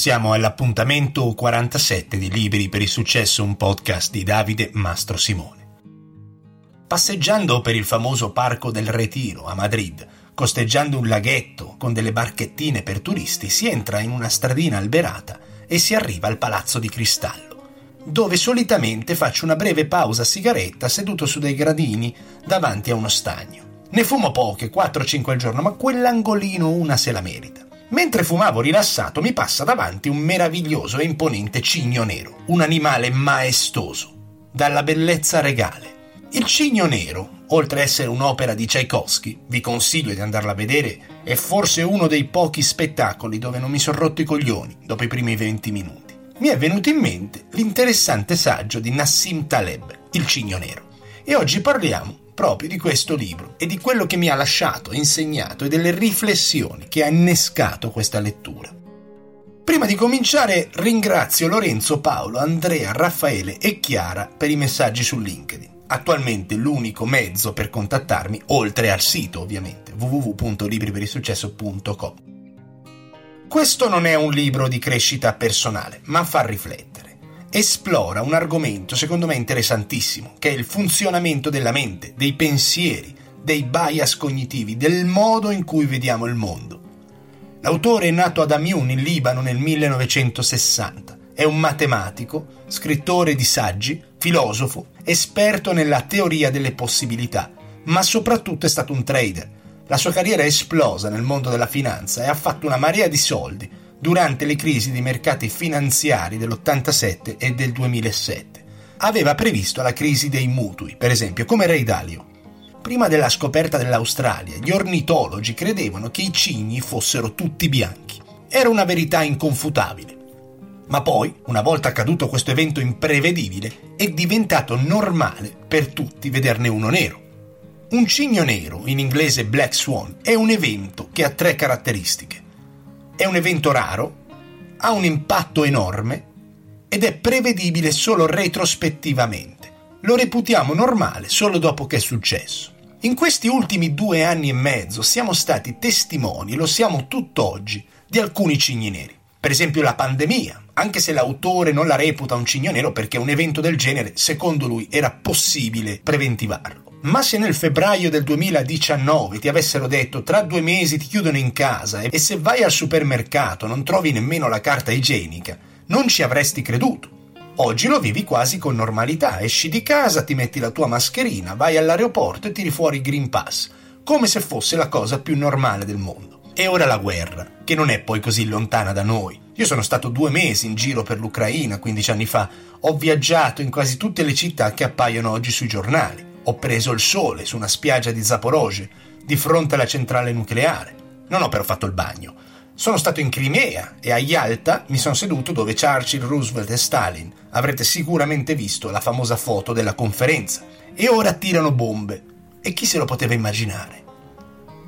Siamo all'appuntamento 47 di Libri per il successo, un podcast di Davide Mastro Simone. Passeggiando per il famoso Parco del Retiro a Madrid, costeggiando un laghetto con delle barchettine per turisti, si entra in una stradina alberata e si arriva al Palazzo di Cristallo, dove solitamente faccio una breve pausa a sigaretta seduto su dei gradini davanti a uno stagno. Ne fumo poche, 4-5 al giorno, ma quell'angolino una se la merita. Mentre fumavo rilassato mi passa davanti un meraviglioso e imponente cigno nero, un animale maestoso, dalla bellezza regale. Il cigno nero, oltre a essere un'opera di Tchaikovsky, vi consiglio di andarla a vedere, è forse uno dei pochi spettacoli dove non mi sono rotto i coglioni dopo i primi 20 minuti. Mi è venuto in mente l'interessante saggio di Nassim Taleb, Il cigno nero. E oggi parliamo proprio di questo libro e di quello che mi ha lasciato, insegnato e delle riflessioni che ha innescato questa lettura. Prima di cominciare ringrazio Lorenzo, Paolo, Andrea, Raffaele e Chiara per i messaggi su LinkedIn. Attualmente l'unico mezzo per contattarmi, oltre al sito ovviamente, www.libriperisuccesso.com. Questo non è un libro di crescita personale, ma fa riflettere esplora un argomento secondo me interessantissimo, che è il funzionamento della mente, dei pensieri, dei bias cognitivi, del modo in cui vediamo il mondo. L'autore è nato ad Amiun, in Libano, nel 1960. È un matematico, scrittore di saggi, filosofo, esperto nella teoria delle possibilità, ma soprattutto è stato un trader. La sua carriera è esplosa nel mondo della finanza e ha fatto una marea di soldi, durante le crisi dei mercati finanziari dell'87 e del 2007. Aveva previsto la crisi dei mutui, per esempio, come Ray Dalio. Prima della scoperta dell'Australia, gli ornitologi credevano che i cigni fossero tutti bianchi. Era una verità inconfutabile. Ma poi, una volta accaduto questo evento imprevedibile, è diventato normale per tutti vederne uno nero. Un cigno nero, in inglese Black Swan, è un evento che ha tre caratteristiche è un evento raro, ha un impatto enorme ed è prevedibile solo retrospettivamente. Lo reputiamo normale solo dopo che è successo. In questi ultimi due anni e mezzo siamo stati testimoni, lo siamo tutt'oggi, di alcuni cigni neri. Per esempio la pandemia, anche se l'autore non la reputa un cigno nero perché un evento del genere, secondo lui, era possibile preventivarlo. Ma se nel febbraio del 2019 ti avessero detto tra due mesi ti chiudono in casa e se vai al supermercato non trovi nemmeno la carta igienica, non ci avresti creduto. Oggi lo vivi quasi con normalità, esci di casa, ti metti la tua mascherina, vai all'aeroporto e tiri fuori il Green Pass, come se fosse la cosa più normale del mondo. E ora la guerra, che non è poi così lontana da noi. Io sono stato due mesi in giro per l'Ucraina 15 anni fa, ho viaggiato in quasi tutte le città che appaiono oggi sui giornali. Ho preso il sole su una spiaggia di Zaporozhye, di fronte alla centrale nucleare. Non ho però fatto il bagno. Sono stato in Crimea e a Yalta mi sono seduto dove Churchill, Roosevelt e Stalin. Avrete sicuramente visto la famosa foto della conferenza. E ora tirano bombe. E chi se lo poteva immaginare?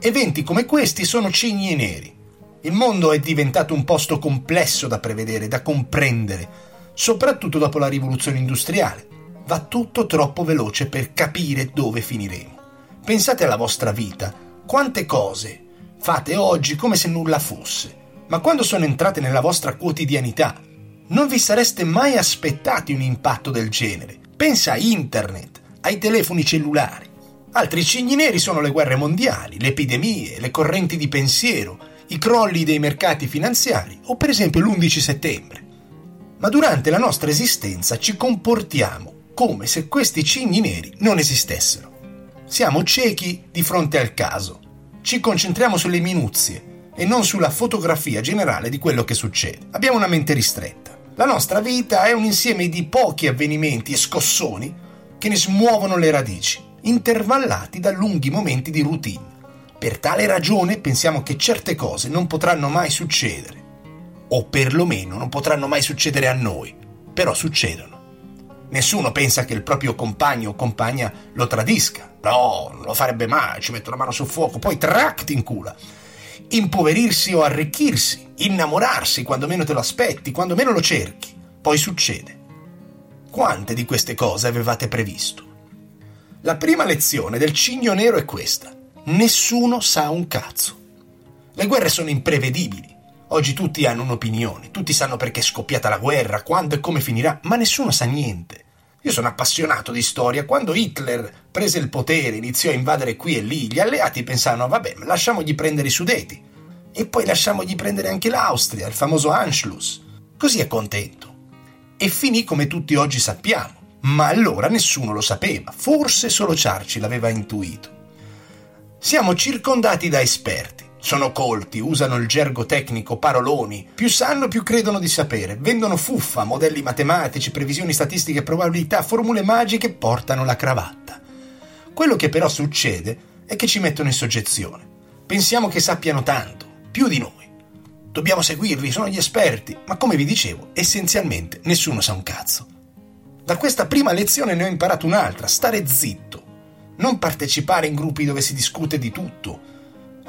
Eventi come questi sono cigni neri. Il mondo è diventato un posto complesso da prevedere, da comprendere, soprattutto dopo la rivoluzione industriale va tutto troppo veloce per capire dove finiremo. Pensate alla vostra vita, quante cose fate oggi come se nulla fosse, ma quando sono entrate nella vostra quotidianità, non vi sareste mai aspettati un impatto del genere. Pensa a internet, ai telefoni cellulari. Altri cigni neri sono le guerre mondiali, le epidemie, le correnti di pensiero, i crolli dei mercati finanziari o per esempio l'11 settembre. Ma durante la nostra esistenza ci comportiamo come se questi cigni neri non esistessero. Siamo ciechi di fronte al caso, ci concentriamo sulle minuzie e non sulla fotografia generale di quello che succede. Abbiamo una mente ristretta. La nostra vita è un insieme di pochi avvenimenti e scossoni che ne smuovono le radici, intervallati da lunghi momenti di routine. Per tale ragione pensiamo che certe cose non potranno mai succedere, o perlomeno non potranno mai succedere a noi, però succedono. Nessuno pensa che il proprio compagno o compagna lo tradisca. No, non lo farebbe mai, ci metto la mano sul fuoco, poi tract in culo. Impoverirsi o arricchirsi, innamorarsi quando meno te lo aspetti, quando meno lo cerchi. Poi succede. Quante di queste cose avevate previsto? La prima lezione del cigno nero è questa. Nessuno sa un cazzo. Le guerre sono imprevedibili. Oggi tutti hanno un'opinione, tutti sanno perché è scoppiata la guerra, quando e come finirà, ma nessuno sa niente. Io sono appassionato di storia. Quando Hitler prese il potere, iniziò a invadere qui e lì, gli alleati pensavano, vabbè, lasciamogli prendere i Sudeti. E poi lasciamogli prendere anche l'Austria, il famoso Anschluss. Così è contento. E finì come tutti oggi sappiamo. Ma allora nessuno lo sapeva, forse solo Churchill l'aveva intuito. Siamo circondati da esperti sono colti, usano il gergo tecnico, paroloni. Più sanno, più credono di sapere. Vendono fuffa, modelli matematici, previsioni statistiche, probabilità, formule magiche, portano la cravatta. Quello che però succede è che ci mettono in soggezione. Pensiamo che sappiano tanto, più di noi. Dobbiamo seguirli, sono gli esperti, ma come vi dicevo, essenzialmente nessuno sa un cazzo. Da questa prima lezione ne ho imparato un'altra, stare zitto, non partecipare in gruppi dove si discute di tutto,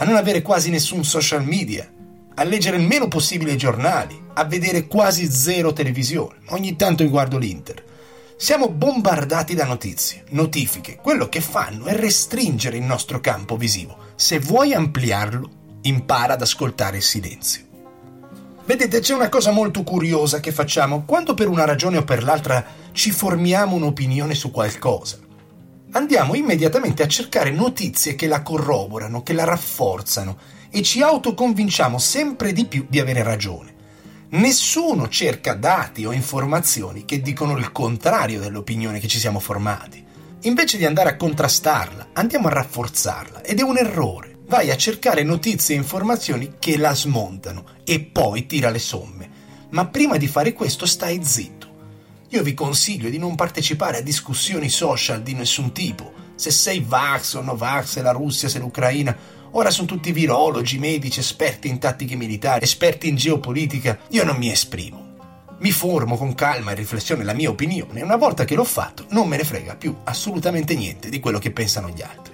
a non avere quasi nessun social media, a leggere il meno possibile i giornali, a vedere quasi zero televisione. Ogni tanto mi guardo l'Inter. Siamo bombardati da notizie, notifiche. Quello che fanno è restringere il nostro campo visivo. Se vuoi ampliarlo, impara ad ascoltare il silenzio. Vedete, c'è una cosa molto curiosa che facciamo quando per una ragione o per l'altra ci formiamo un'opinione su qualcosa andiamo immediatamente a cercare notizie che la corroborano, che la rafforzano e ci autoconvinciamo sempre di più di avere ragione. Nessuno cerca dati o informazioni che dicono il contrario dell'opinione che ci siamo formati. Invece di andare a contrastarla, andiamo a rafforzarla ed è un errore. Vai a cercare notizie e informazioni che la smontano e poi tira le somme. Ma prima di fare questo stai zitto io vi consiglio di non partecipare a discussioni social di nessun tipo. Se sei Vax o no Vax, se la Russia, se l'Ucraina, ora sono tutti virologi, medici, esperti in tattiche militari, esperti in geopolitica. Io non mi esprimo. Mi formo con calma e riflessione la mia opinione e una volta che l'ho fatto non me ne frega più assolutamente niente di quello che pensano gli altri.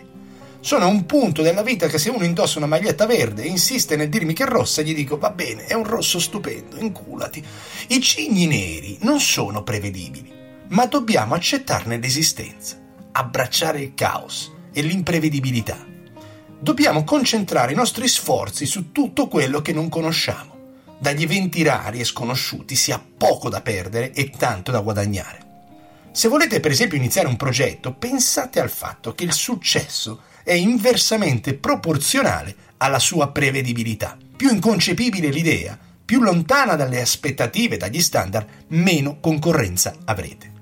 Sono a un punto della vita che se uno indossa una maglietta verde e insiste nel dirmi che è rossa, gli dico va bene, è un rosso stupendo, inculati. I cigni neri non sono prevedibili, ma dobbiamo accettarne l'esistenza, abbracciare il caos e l'imprevedibilità. Dobbiamo concentrare i nostri sforzi su tutto quello che non conosciamo. Dagli eventi rari e sconosciuti si ha poco da perdere e tanto da guadagnare. Se volete per esempio iniziare un progetto, pensate al fatto che il successo è inversamente proporzionale alla sua prevedibilità. Più inconcepibile l'idea, più lontana dalle aspettative, dagli standard, meno concorrenza avrete.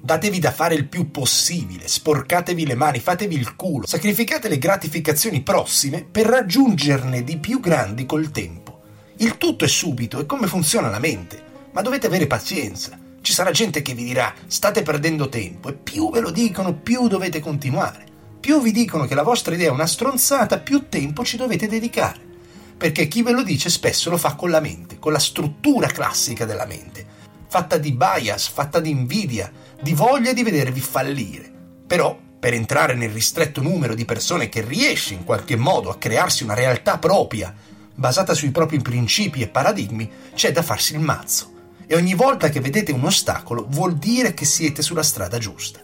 Datevi da fare il più possibile, sporcatevi le mani, fatevi il culo, sacrificate le gratificazioni prossime per raggiungerne di più grandi col tempo. Il tutto è subito, è come funziona la mente, ma dovete avere pazienza. Ci sarà gente che vi dirà state perdendo tempo e più ve lo dicono più dovete continuare. Più vi dicono che la vostra idea è una stronzata, più tempo ci dovete dedicare. Perché chi ve lo dice spesso lo fa con la mente, con la struttura classica della mente, fatta di bias, fatta di invidia, di voglia di vedervi fallire. Però, per entrare nel ristretto numero di persone che riesce in qualche modo a crearsi una realtà propria, basata sui propri principi e paradigmi, c'è da farsi il mazzo. E ogni volta che vedete un ostacolo vuol dire che siete sulla strada giusta.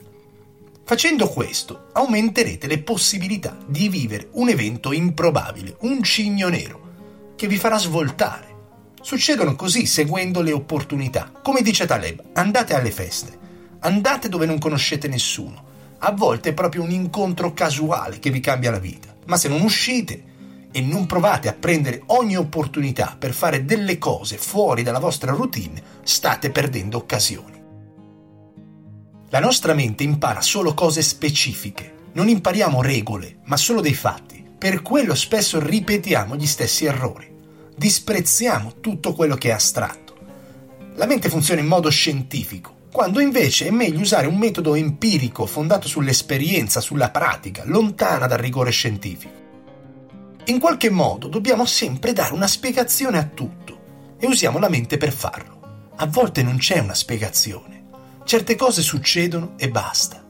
Facendo questo aumenterete le possibilità di vivere un evento improbabile, un cigno nero, che vi farà svoltare. Succedono così seguendo le opportunità. Come dice Taleb, andate alle feste, andate dove non conoscete nessuno. A volte è proprio un incontro casuale che vi cambia la vita. Ma se non uscite e non provate a prendere ogni opportunità per fare delle cose fuori dalla vostra routine, state perdendo occasioni. La nostra mente impara solo cose specifiche, non impariamo regole, ma solo dei fatti. Per quello spesso ripetiamo gli stessi errori. Disprezziamo tutto quello che è astratto. La mente funziona in modo scientifico, quando invece è meglio usare un metodo empirico fondato sull'esperienza, sulla pratica, lontana dal rigore scientifico. In qualche modo dobbiamo sempre dare una spiegazione a tutto e usiamo la mente per farlo. A volte non c'è una spiegazione Certe cose succedono e basta.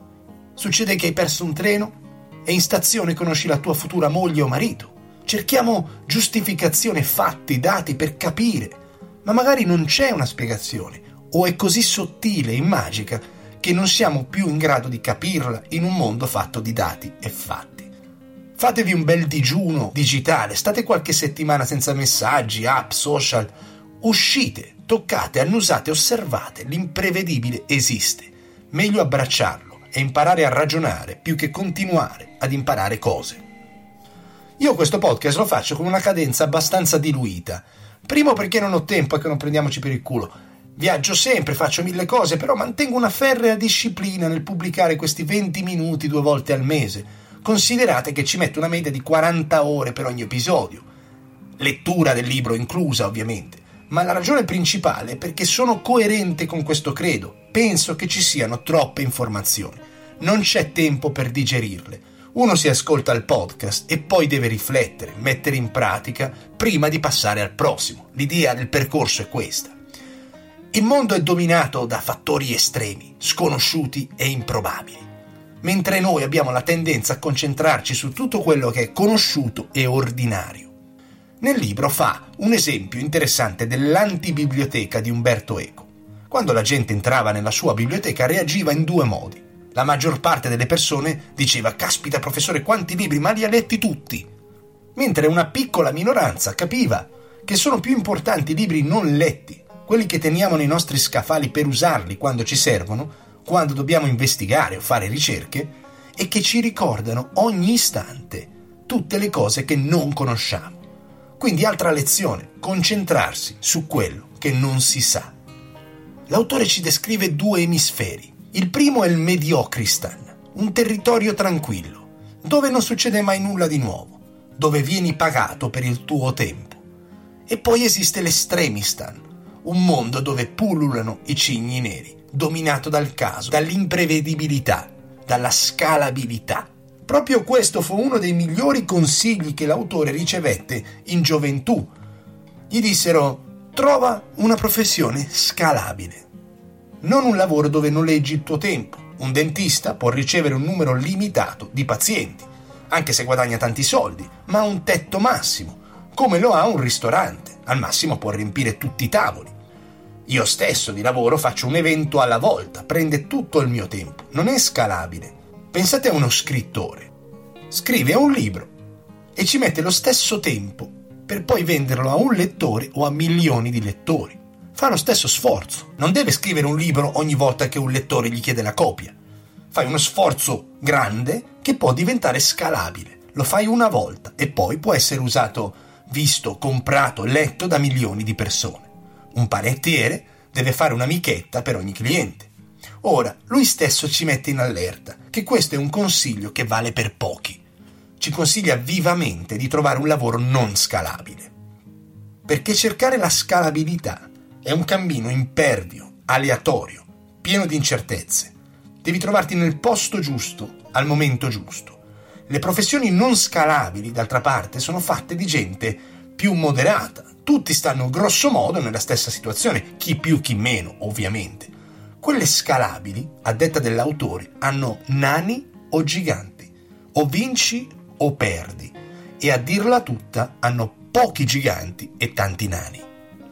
Succede che hai perso un treno e in stazione conosci la tua futura moglie o marito. Cerchiamo giustificazione, fatti, dati per capire, ma magari non c'è una spiegazione o è così sottile e magica che non siamo più in grado di capirla in un mondo fatto di dati e fatti. Fatevi un bel digiuno digitale, state qualche settimana senza messaggi, app, social. Uscite, toccate, annusate, osservate, l'imprevedibile esiste. Meglio abbracciarlo e imparare a ragionare più che continuare ad imparare cose. Io questo podcast lo faccio con una cadenza abbastanza diluita. Primo perché non ho tempo e che non prendiamoci per il culo. Viaggio sempre, faccio mille cose, però mantengo una ferrea disciplina nel pubblicare questi 20 minuti due volte al mese. Considerate che ci metto una media di 40 ore per ogni episodio. Lettura del libro inclusa, ovviamente. Ma la ragione principale è perché sono coerente con questo credo. Penso che ci siano troppe informazioni. Non c'è tempo per digerirle. Uno si ascolta il podcast e poi deve riflettere, mettere in pratica prima di passare al prossimo. L'idea del percorso è questa. Il mondo è dominato da fattori estremi, sconosciuti e improbabili, mentre noi abbiamo la tendenza a concentrarci su tutto quello che è conosciuto e ordinario. Nel libro fa un esempio interessante dell'antibiblioteca di Umberto Eco. Quando la gente entrava nella sua biblioteca reagiva in due modi. La maggior parte delle persone diceva Caspita professore quanti libri, ma li ha letti tutti. Mentre una piccola minoranza capiva che sono più importanti i libri non letti quelli che teniamo nei nostri scaffali per usarli quando ci servono, quando dobbiamo investigare o fare ricerche, e che ci ricordano ogni istante tutte le cose che non conosciamo. Quindi altra lezione, concentrarsi su quello che non si sa. L'autore ci descrive due emisferi. Il primo è il Mediocristan, un territorio tranquillo, dove non succede mai nulla di nuovo, dove vieni pagato per il tuo tempo. E poi esiste l'Estremistan, un mondo dove pullulano i cigni neri, dominato dal caso, dall'imprevedibilità, dalla scalabilità. Proprio questo fu uno dei migliori consigli che l'autore ricevette in gioventù. Gli dissero trova una professione scalabile. Non un lavoro dove noleggi il tuo tempo. Un dentista può ricevere un numero limitato di pazienti, anche se guadagna tanti soldi, ma ha un tetto massimo, come lo ha un ristorante. Al massimo può riempire tutti i tavoli. Io stesso di lavoro faccio un evento alla volta, prende tutto il mio tempo, non è scalabile. Pensate a uno scrittore. Scrive un libro e ci mette lo stesso tempo per poi venderlo a un lettore o a milioni di lettori. Fa lo stesso sforzo. Non deve scrivere un libro ogni volta che un lettore gli chiede la copia. Fai uno sforzo grande che può diventare scalabile. Lo fai una volta e poi può essere usato, visto, comprato, letto da milioni di persone. Un panettiere deve fare una michetta per ogni cliente. Ora, lui stesso ci mette in allerta che questo è un consiglio che vale per pochi. Ci consiglia vivamente di trovare un lavoro non scalabile. Perché cercare la scalabilità è un cammino impervio, aleatorio, pieno di incertezze. Devi trovarti nel posto giusto, al momento giusto. Le professioni non scalabili, d'altra parte, sono fatte di gente più moderata, tutti stanno grosso modo nella stessa situazione, chi più chi meno, ovviamente. Quelle scalabili, a detta dell'autore, hanno nani o giganti, o vinci o perdi, e a dirla tutta hanno pochi giganti e tanti nani.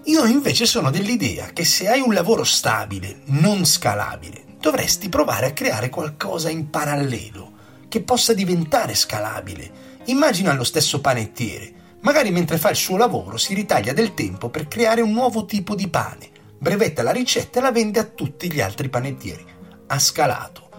Io invece sono dell'idea che se hai un lavoro stabile, non scalabile, dovresti provare a creare qualcosa in parallelo che possa diventare scalabile. Immagina lo stesso panettiere Magari mentre fa il suo lavoro si ritaglia del tempo per creare un nuovo tipo di pane, brevetta la ricetta e la vende a tutti gli altri panettieri. Ha scalato.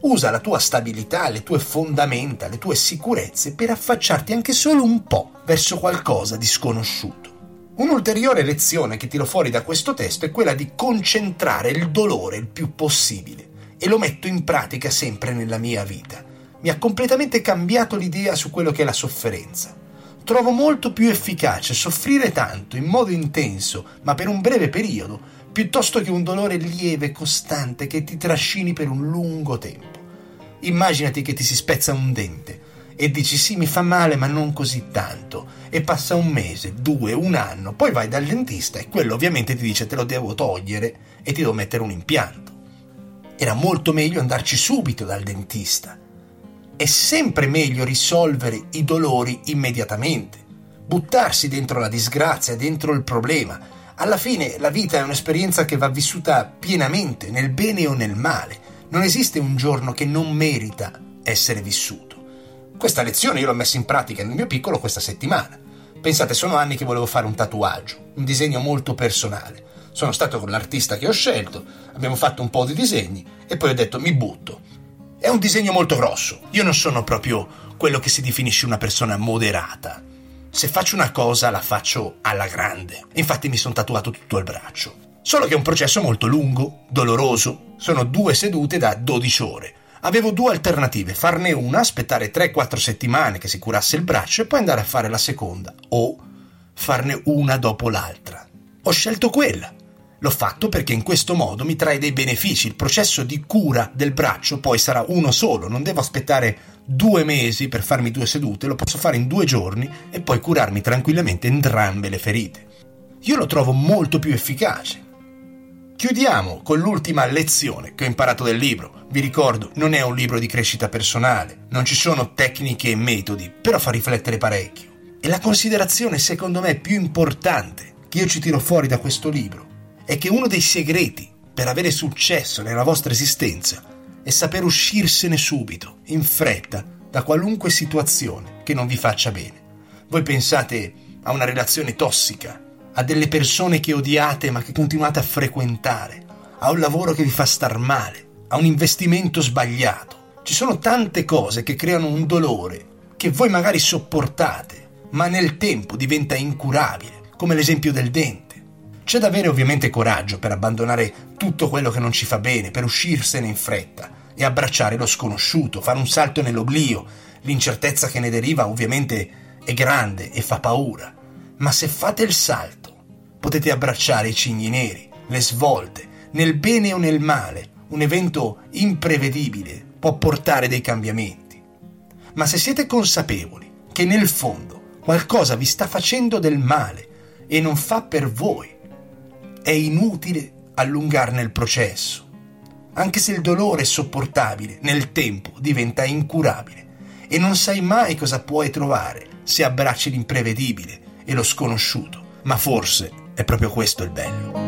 Usa la tua stabilità, le tue fondamenta, le tue sicurezze per affacciarti anche solo un po' verso qualcosa di sconosciuto. Un'ulteriore lezione che tiro fuori da questo testo è quella di concentrare il dolore il più possibile e lo metto in pratica sempre nella mia vita. Mi ha completamente cambiato l'idea su quello che è la sofferenza. Trovo molto più efficace soffrire tanto, in modo intenso, ma per un breve periodo, piuttosto che un dolore lieve e costante che ti trascini per un lungo tempo. Immaginati che ti si spezza un dente e dici sì mi fa male ma non così tanto e passa un mese, due, un anno, poi vai dal dentista e quello ovviamente ti dice te lo devo togliere e ti devo mettere un impianto. Era molto meglio andarci subito dal dentista è sempre meglio risolvere i dolori immediatamente, buttarsi dentro la disgrazia, dentro il problema. Alla fine la vita è un'esperienza che va vissuta pienamente, nel bene o nel male. Non esiste un giorno che non merita essere vissuto. Questa lezione io l'ho messa in pratica nel mio piccolo questa settimana. Pensate, sono anni che volevo fare un tatuaggio, un disegno molto personale. Sono stato con l'artista che ho scelto, abbiamo fatto un po' di disegni e poi ho detto mi butto. È un disegno molto grosso. Io non sono proprio quello che si definisce una persona moderata. Se faccio una cosa la faccio alla grande. Infatti mi sono tatuato tutto il braccio. Solo che è un processo molto lungo, doloroso. Sono due sedute da 12 ore. Avevo due alternative, farne una, aspettare 3-4 settimane che si curasse il braccio e poi andare a fare la seconda, o farne una dopo l'altra. Ho scelto quella. L'ho fatto perché in questo modo mi trae dei benefici. Il processo di cura del braccio poi sarà uno solo, non devo aspettare due mesi per farmi due sedute, lo posso fare in due giorni e poi curarmi tranquillamente entrambe le ferite. Io lo trovo molto più efficace. Chiudiamo con l'ultima lezione che ho imparato del libro. Vi ricordo, non è un libro di crescita personale, non ci sono tecniche e metodi, però fa riflettere parecchio. E la considerazione secondo me più importante che io ci tiro fuori da questo libro è che uno dei segreti per avere successo nella vostra esistenza è saper uscirsene subito, in fretta, da qualunque situazione che non vi faccia bene. Voi pensate a una relazione tossica, a delle persone che odiate ma che continuate a frequentare, a un lavoro che vi fa star male, a un investimento sbagliato. Ci sono tante cose che creano un dolore che voi magari sopportate, ma nel tempo diventa incurabile, come l'esempio del dente. C'è da avere ovviamente coraggio per abbandonare tutto quello che non ci fa bene, per uscirsene in fretta e abbracciare lo sconosciuto, fare un salto nell'oblio. L'incertezza che ne deriva ovviamente è grande e fa paura, ma se fate il salto potete abbracciare i cigni neri, le svolte, nel bene o nel male, un evento imprevedibile può portare dei cambiamenti. Ma se siete consapevoli che nel fondo qualcosa vi sta facendo del male e non fa per voi, è inutile allungarne il processo. Anche se il dolore è sopportabile, nel tempo diventa incurabile e non sai mai cosa puoi trovare se abbracci l'imprevedibile e lo sconosciuto. Ma forse è proprio questo il bello.